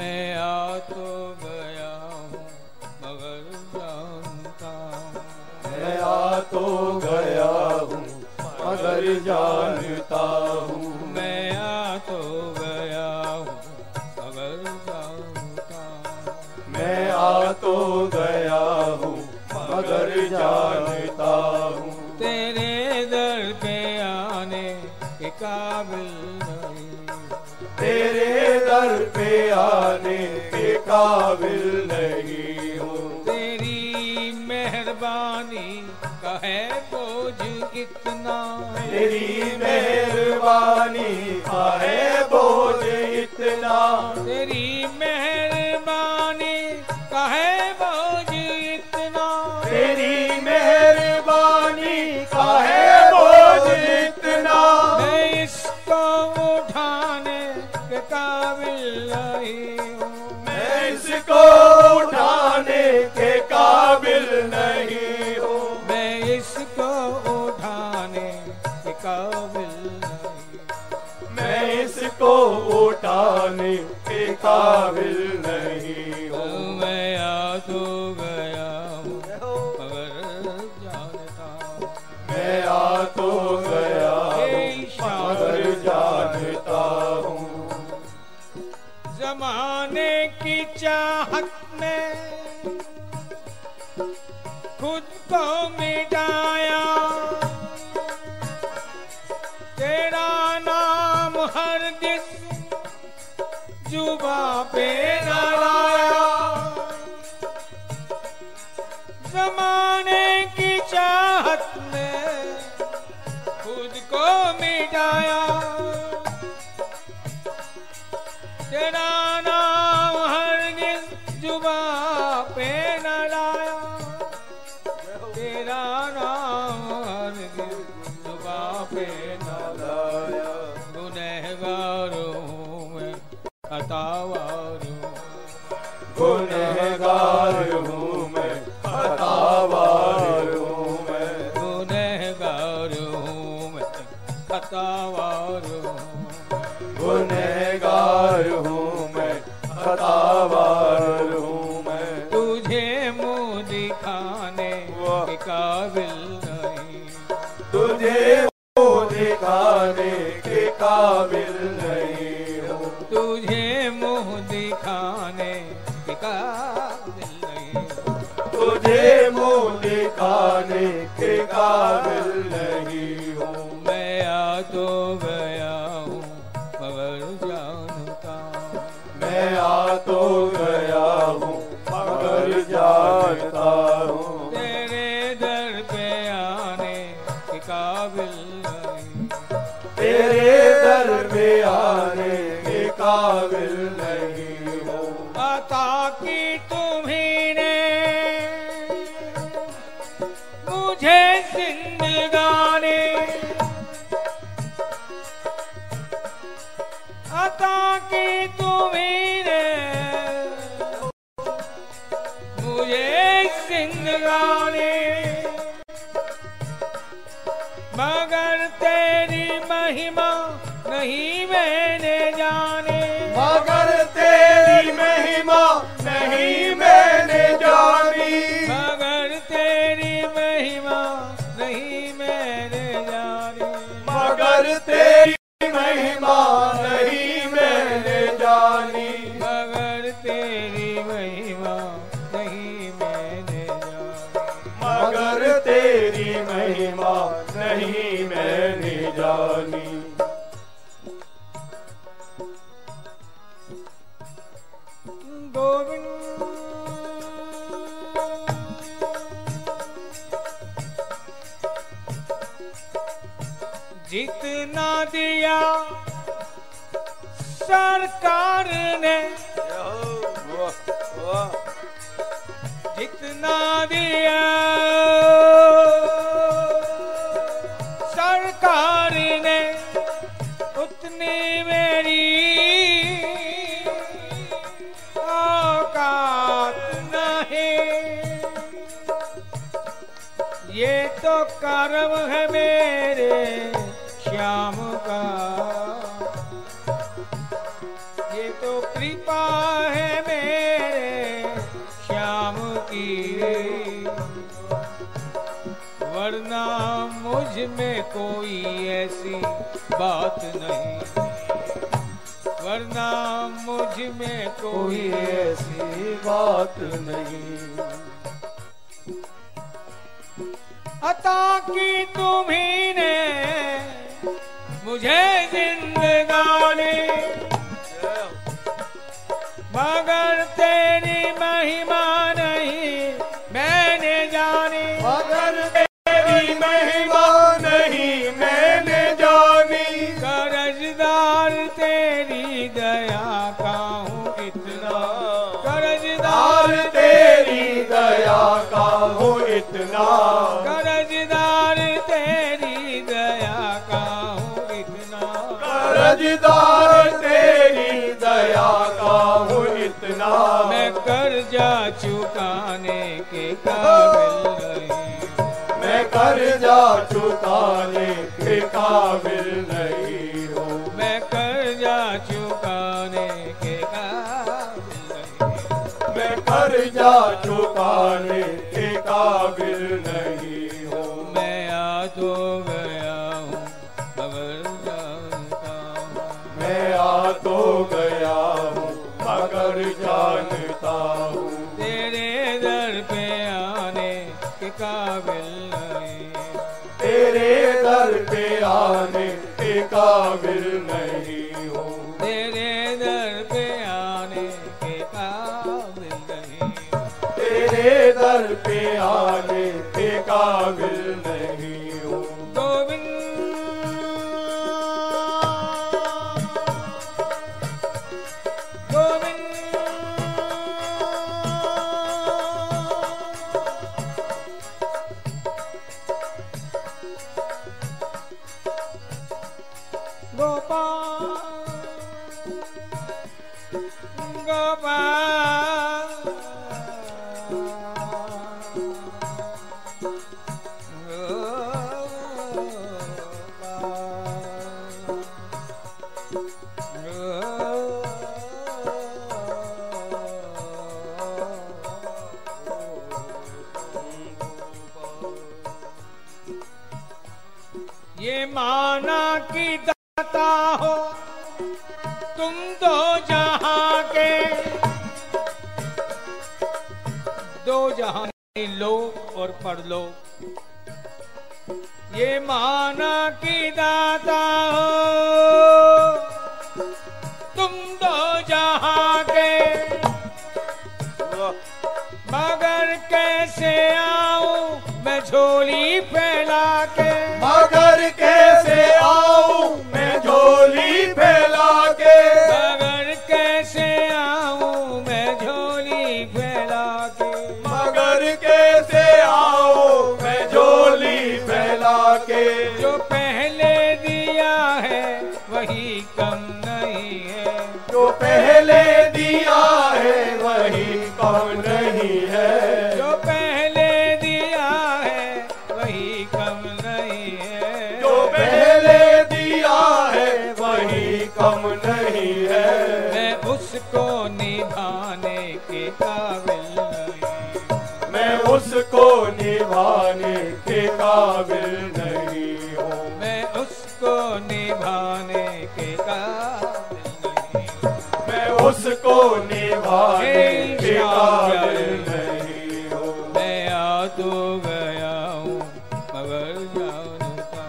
मैं आ तो गया हूँ मगर जानता मैं आ तो गया हूँ मगर जान आने के काबिल नहीं हूँ। तेरी मेहरबानी का बोझ कितना तेरी मेहरबानी कहे बोझ इतना। तेरी मेहर काबिल मैं इसको उठाने के काबिल नहीं। सवार हूँ गुनहगार हूँ मैं खता मैं तो गया हूँ तेरे पे आने के काबिल नहीं। तेरे दर पे आने नहीं की तो singing around. Dani. तो कर्म है मेरे, श्याम का। ये तो कृपा है मेरे, श्याम की। वरना मुझमें कोई ऐसी बात नहीं। वरना मुझमें कोई ऐसी बात नहीं। अता की तुम्ही ने मुझे जिंदगानी। मगर कर्जदार तेरी दया का हो इतना। मैं कर्जा चुकाने के काबिल नहीं। मैं कर्जा चुकाने के काबिल नहीं हूँ। मैं कर्जा चुकाने के काबिल नहीं। मैं कर्जा चुकाने के काबिल नहीं जानता हूँ। तेरे दर पे आने के काबिल नहीं। तेरे दर पे आने गोपाल ये तुम दो जहाँ के। दो जहाँ लोक और परलोक ये माना की दाता हो। तुम दो जहाँ के। मगर कैसे आऊँ मैं झोली फैला के। मगर कैसे जो पहले दिया है वही कम नहीं है। जो पहले दिया है वही कम नहीं है। जो पहले दिया है वही कम नहीं है। जो पहले दिया है वही कम नहीं है। मैं उसको निभाने के काबिल नहीं। मैं उसको निभाने के काबिल नहीं। निभाने के नहीं हूँ। मैं आ तो गया हूँ मगर जानता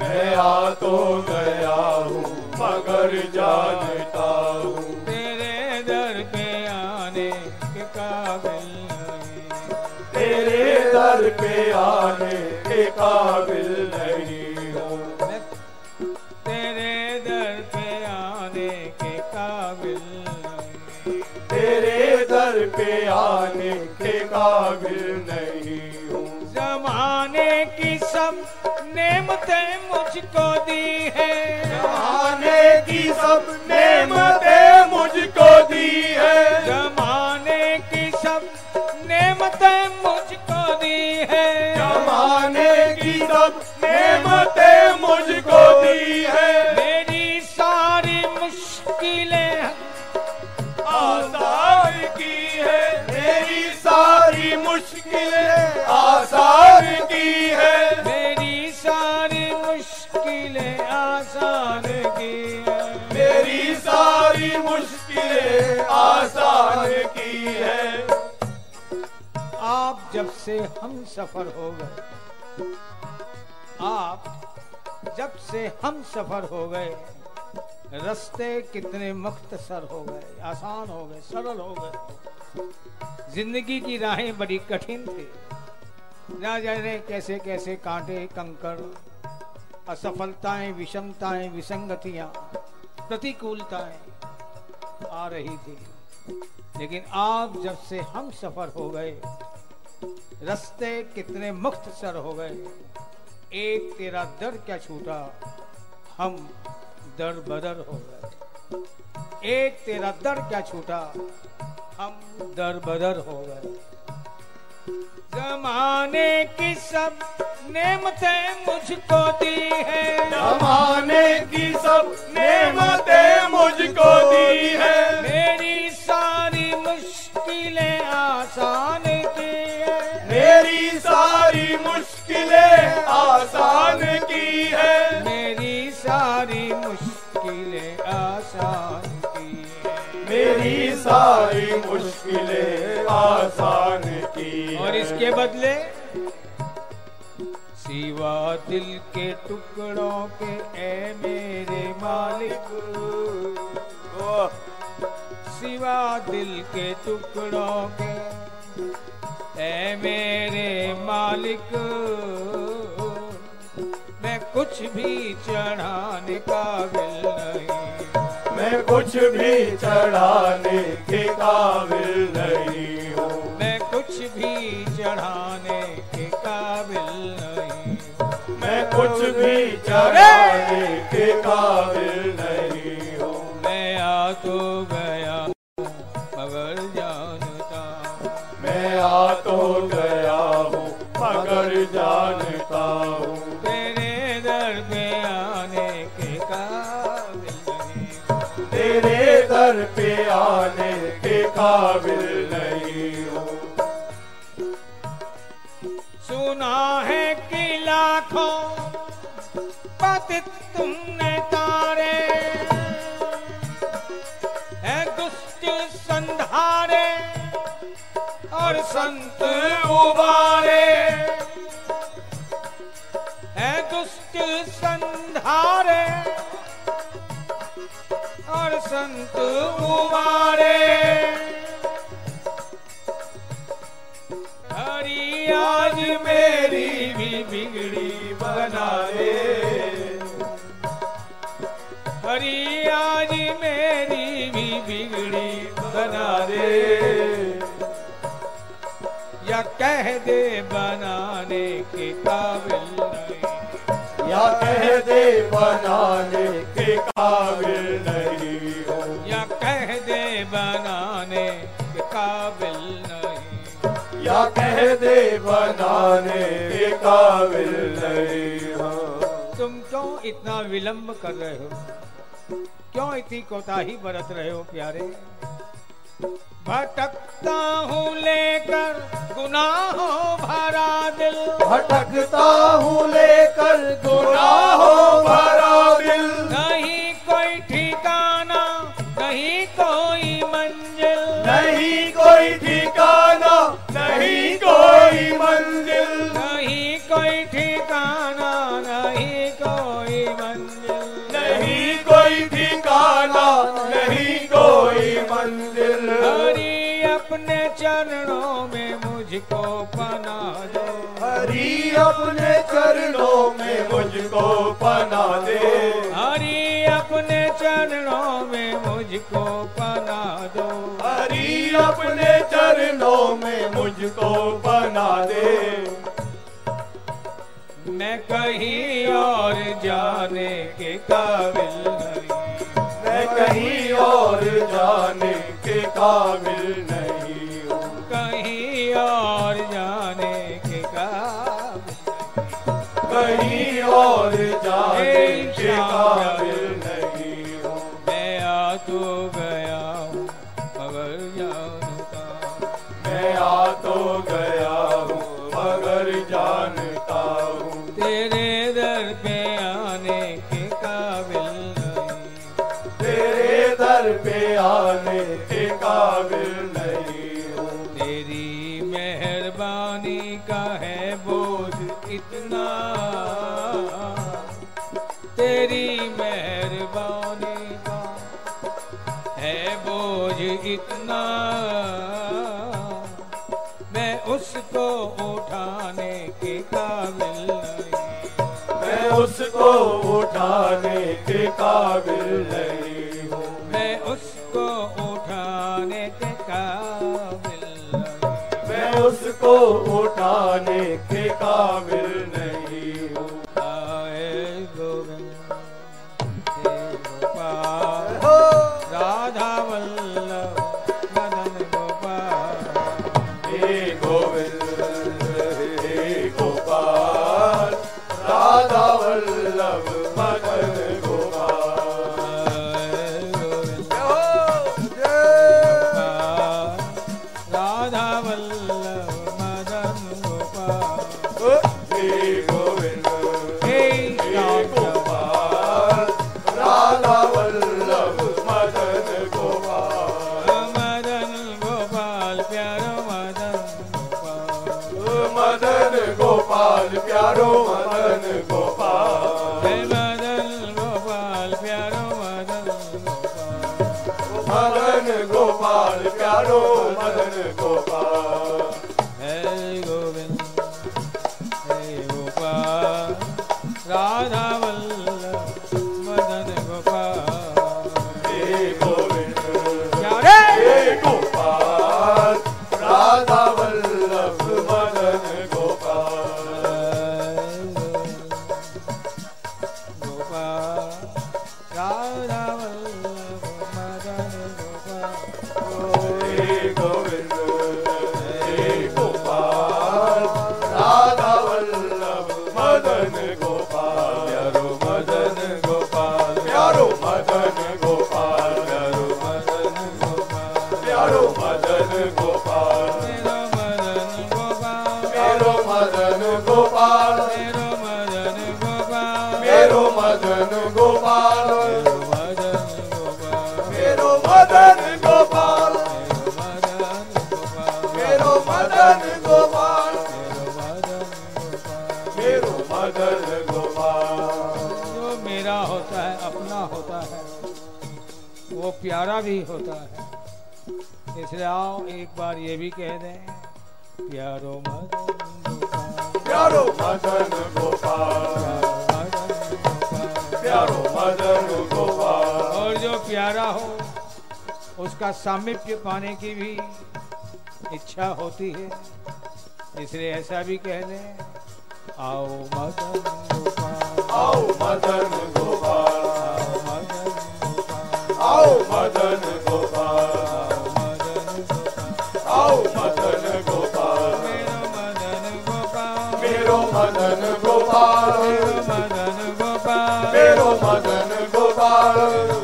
मैं आ तो गया हूँ मगर जानता हूँ। तेरे दर पे आने के काबिल नहीं। तेरे दर पे आने के काबिल नहीं। काबिल तेरे दर पे आने के काबिल नहीं हूँ। जमाने की सब नेमतें मुझको दी है। जमाने की सब नेमतें मुझको दी है। जमाने की सब नेमतें मुझको दी है। जमाने की सब नेमतें मुझको दी है। मेरी सारी मुश्किलें आसान आसान की है मेरी सारी मुश्किलें। आसान की है मेरी सारी मुश्किलें। आसान की है मेरी सारी मुश्किलें। आसान की है। आप जब से हम सफ़र हो गए, आप जब से हम सफ़र हो गए रास्ते कितने मुख्तसर हो गए, आसान हो गए, सरल हो गए। ज़िंदगी की राहें बड़ी कठिन थी। ना जाने कैसे कैसे कांटे कंकड़ असफलताएँ, विषमताएँ, विसंगतियाँ, प्रतिकूलताएँ आ रही थी। लेकिन आप जब से हम सफ़र हो गए, रस्ते कितने मुख्तसर हो गए, एक तेरा दर क्या छूटा, हम दर बदर हो गए। एक तेरा दर क्या छूटा? हम दर बदर हो गए। जमाने की सब नेमतें मुझको दी है। जमाने की सब नेमतें मुझको दी है। मेरी सारी मुश्किलें आसान की और इसके बदले सिवा दिल के टुकड़ों के ए मेरे मालिक। सिवा दिल के टुकड़ों के ए मेरे मालिक। मैं कुछ भी चढ़ाने काबिल नहीं मैं कुछ भी चढ़ाने के काबिल नहीं हूँ। मैं कुछ भी चढ़ाने के काबिल नहीं मैं कुछ भी चढ़ाने के काबिल नहीं हूँ। मैं आ तो गया मगर जानता मैं आ तो गया हूँ मगर जानता हूँ। तेरे दर पे आने के काबिल तेरे दर पे आने के काबिल नहीं हूँ। सुना है कि लाखों पतित तुमने तारे है दुष्ट संधारे और संत उबारे। संत उबारे। हरी आज मेरी भी बिगड़ी बना दे हरी आज मेरी भी बिगड़ी बना दे या कह दे बनाने के काबिल नहीं। या कह दे बनाने के काबिल नहीं। बनाने के काबिल नहीं। या कह दे बनाने के काबिल नहीं हूँ। तुम क्यों इतना विलंब कर रहे हो? क्यों इतनी कोताही बरत रहे हो प्यारे? भटकता हूँ लेकर गुनाहों भरा दिल। भटकता हूँ लेकर गुनाहों भरा दिल। नहीं मुझको पना दो। हरी अपने चरणों में मुझको पना दे। हरी अपने चरणों में मुझको पना दो। हरी अपने चरणों में मुझको बना दे। मैं कहीं और जाने के काबिल नहीं। मैं कहीं और जाने के काबिल नहीं। कहीं और जाने के काबिल कहीं और जाने के काबिल तेरी मेहरबानी का है बोझ इतना। मैं उसको उठाने के काबिल नहीं। मैं उसको उठाने के काबिल नहीं हूँ। मैं उसको उठाने के काबिल मैं उसको उठाने ਪਾਵਲ मदन गोपाल प्यारो मदन गोपाल। मदन गोपाल प्यारो मदन गोपाल। मदन गोपाल प्यारो मदन गोपाल। प्यारा भी होता है। इसलिए आओ एक बार ये भी कह दें प्यारो मदन प्यारो मदन गोपाल। प्यारो मदन गोपाल। और जो प्यारा हो उसका सामिप्य पाने की भी इच्छा होती है। इसलिए ऐसा भी कह दें आओ मदन गोपाल। आओ मदन गोपाल आओ मदन गोपाल आओ